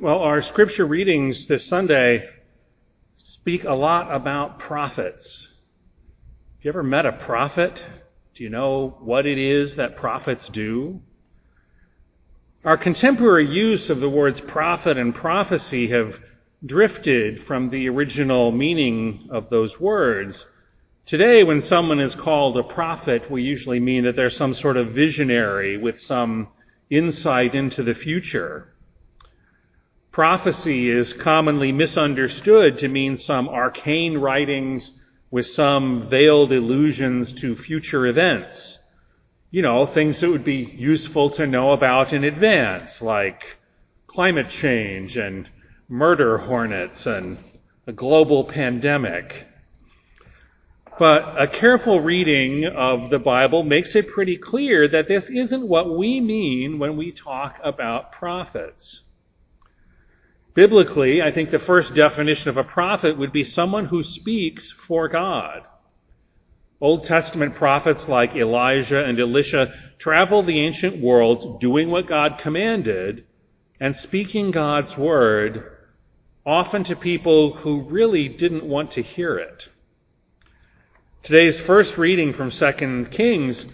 Well, our scripture readings this Sunday speak a lot about prophets. Have you ever met a prophet? Do you know what it is that prophets do? Our contemporary use of the words prophet and prophecy have drifted from the original meaning of those words. Today, when someone is called a prophet, we usually mean that they're some sort of visionary with some insight into the future. Prophecy is commonly misunderstood to mean some arcane writings with some veiled allusions to future events. You know, things that would be useful to know about in advance, like climate change and murder hornets and a global pandemic. But a careful reading of the Bible makes it pretty clear that this isn't what we mean when we talk about prophets. Biblically, I think the first definition of a prophet would be someone who speaks for God. Old Testament prophets like Elijah and Elisha traveled the ancient world doing what God commanded and speaking God's word, often to people who really didn't want to hear it. Today's first reading from 2 Kings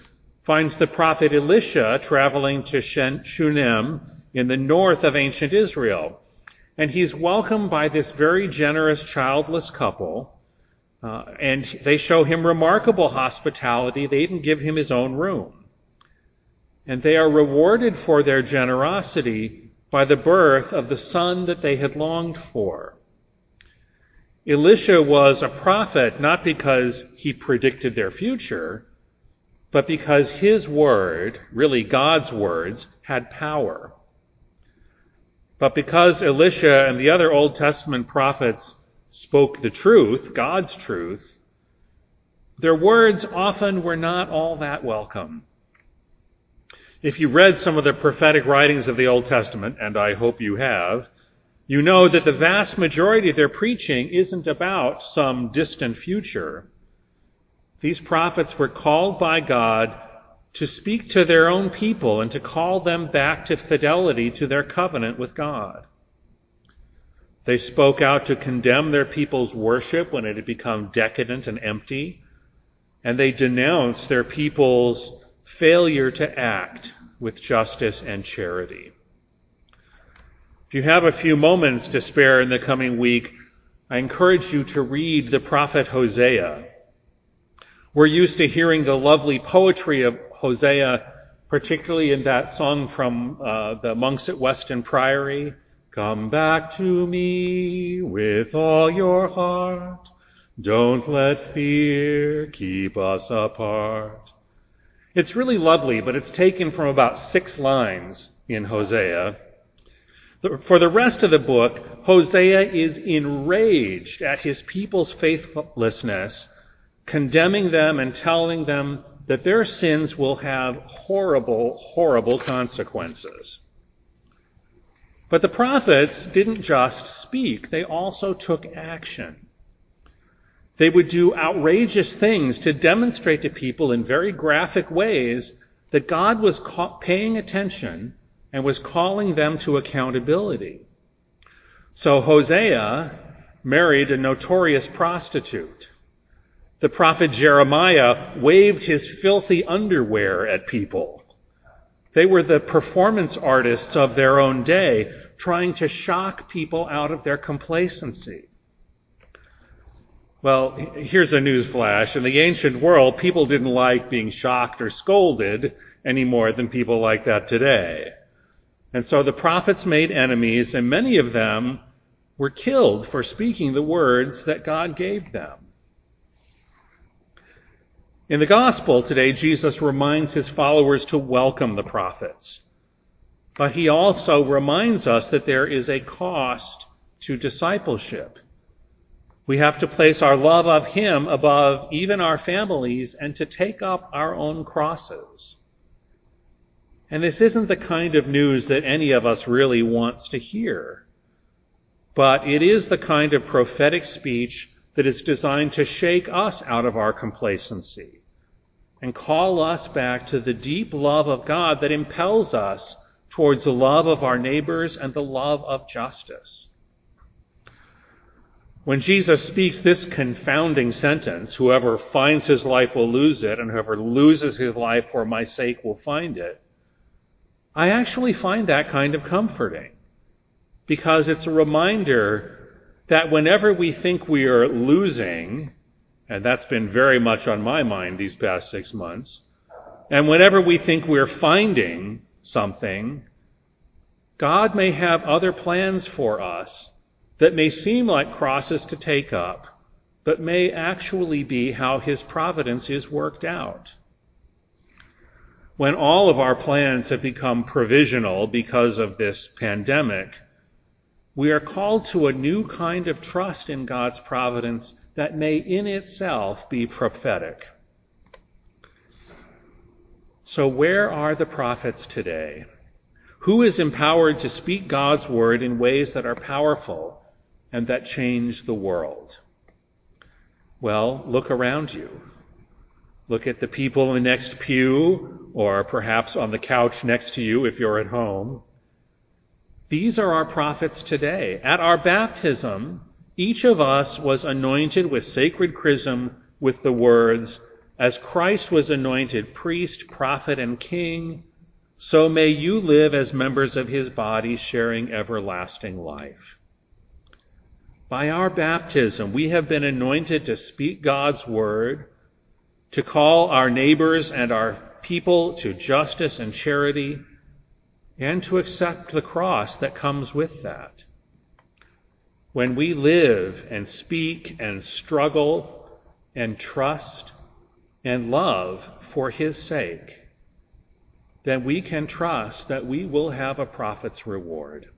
finds the prophet Elisha traveling to Shunem in the north of ancient Israel. And he's welcomed by this very generous childless couple. Uh, and they show him remarkable hospitality. They even give him his own room. And they are rewarded for their generosity by the birth of the son that they had longed for. Elisha was a prophet not because he predicted their future, but because his word, really God's words, had power. But because Elisha and the other Old Testament prophets spoke the truth, God's truth, their words often were not all that welcome. If you read some of the prophetic writings of the Old Testament, and I hope you have, you know that the vast majority of their preaching isn't about some distant future. These prophets were called by God to speak to their own people and to call them back to fidelity to their covenant with God. They spoke out to condemn their people's worship when it had become decadent and empty, and they denounced their people's failure to act with justice and charity. If you have a few moments to spare in the coming week, I encourage you to read the prophet Hosea. We're used to hearing the lovely poetry of Hosea, particularly in that song from uh, the monks at Weston Priory. Come back to me with all your heart. Don't let fear keep us apart. It's really lovely, but it's taken from about six lines in Hosea. For the rest of the book, Hosea is enraged at his people's faithlessness, condemning them and telling them that their sins will have horrible, horrible consequences. But the prophets didn't just speak, they also took action. They would do outrageous things to demonstrate to people in very graphic ways that God was paying attention and was calling them to accountability. So Hosea married a notorious prostitute. The prophet Jeremiah waved his filthy underwear at people. They were the performance artists of their own day, trying to shock people out of their complacency. Well, here's a news flash. In the ancient world, people didn't like being shocked or scolded any more than people like that today. And so the prophets made enemies, and many of them were killed for speaking the words that God gave them. In the gospel today, Jesus reminds his followers to welcome the prophets. But he also reminds us that there is a cost to discipleship. We have to place our love of him above even our families and to take up our own crosses. And this isn't the kind of news that any of us really wants to hear. But it is the kind of prophetic speech that is designed to shake us out of our complacency and call us back to the deep love of God that impels us towards the love of our neighbors and the love of justice. When Jesus speaks this confounding sentence, whoever finds his life will lose it, and whoever loses his life for my sake will find it, I actually find that kind of comforting because it's a reminder that whenever we think we are losing, and that's been very much on my mind these past six months, and whenever we think we're finding something, God may have other plans for us that may seem like crosses to take up, but may actually be how His providence is worked out. When all of our plans have become provisional because of this pandemic, we are called to a new kind of trust in God's providence that may in itself be prophetic. So, where are the prophets today? Who is empowered to speak God's word in ways that are powerful and that change the world? Well, look around you. Look at the people in the next pew, or perhaps on the couch next to you if you're at home. These are our prophets today. At our baptism, each of us was anointed with sacred chrism with the words, As Christ was anointed priest, prophet, and king, so may you live as members of his body, sharing everlasting life. By our baptism, we have been anointed to speak God's word, to call our neighbors and our people to justice and charity, and to accept the cross that comes with that. When we live and speak and struggle and trust and love for His sake, then we can trust that we will have a prophet's reward.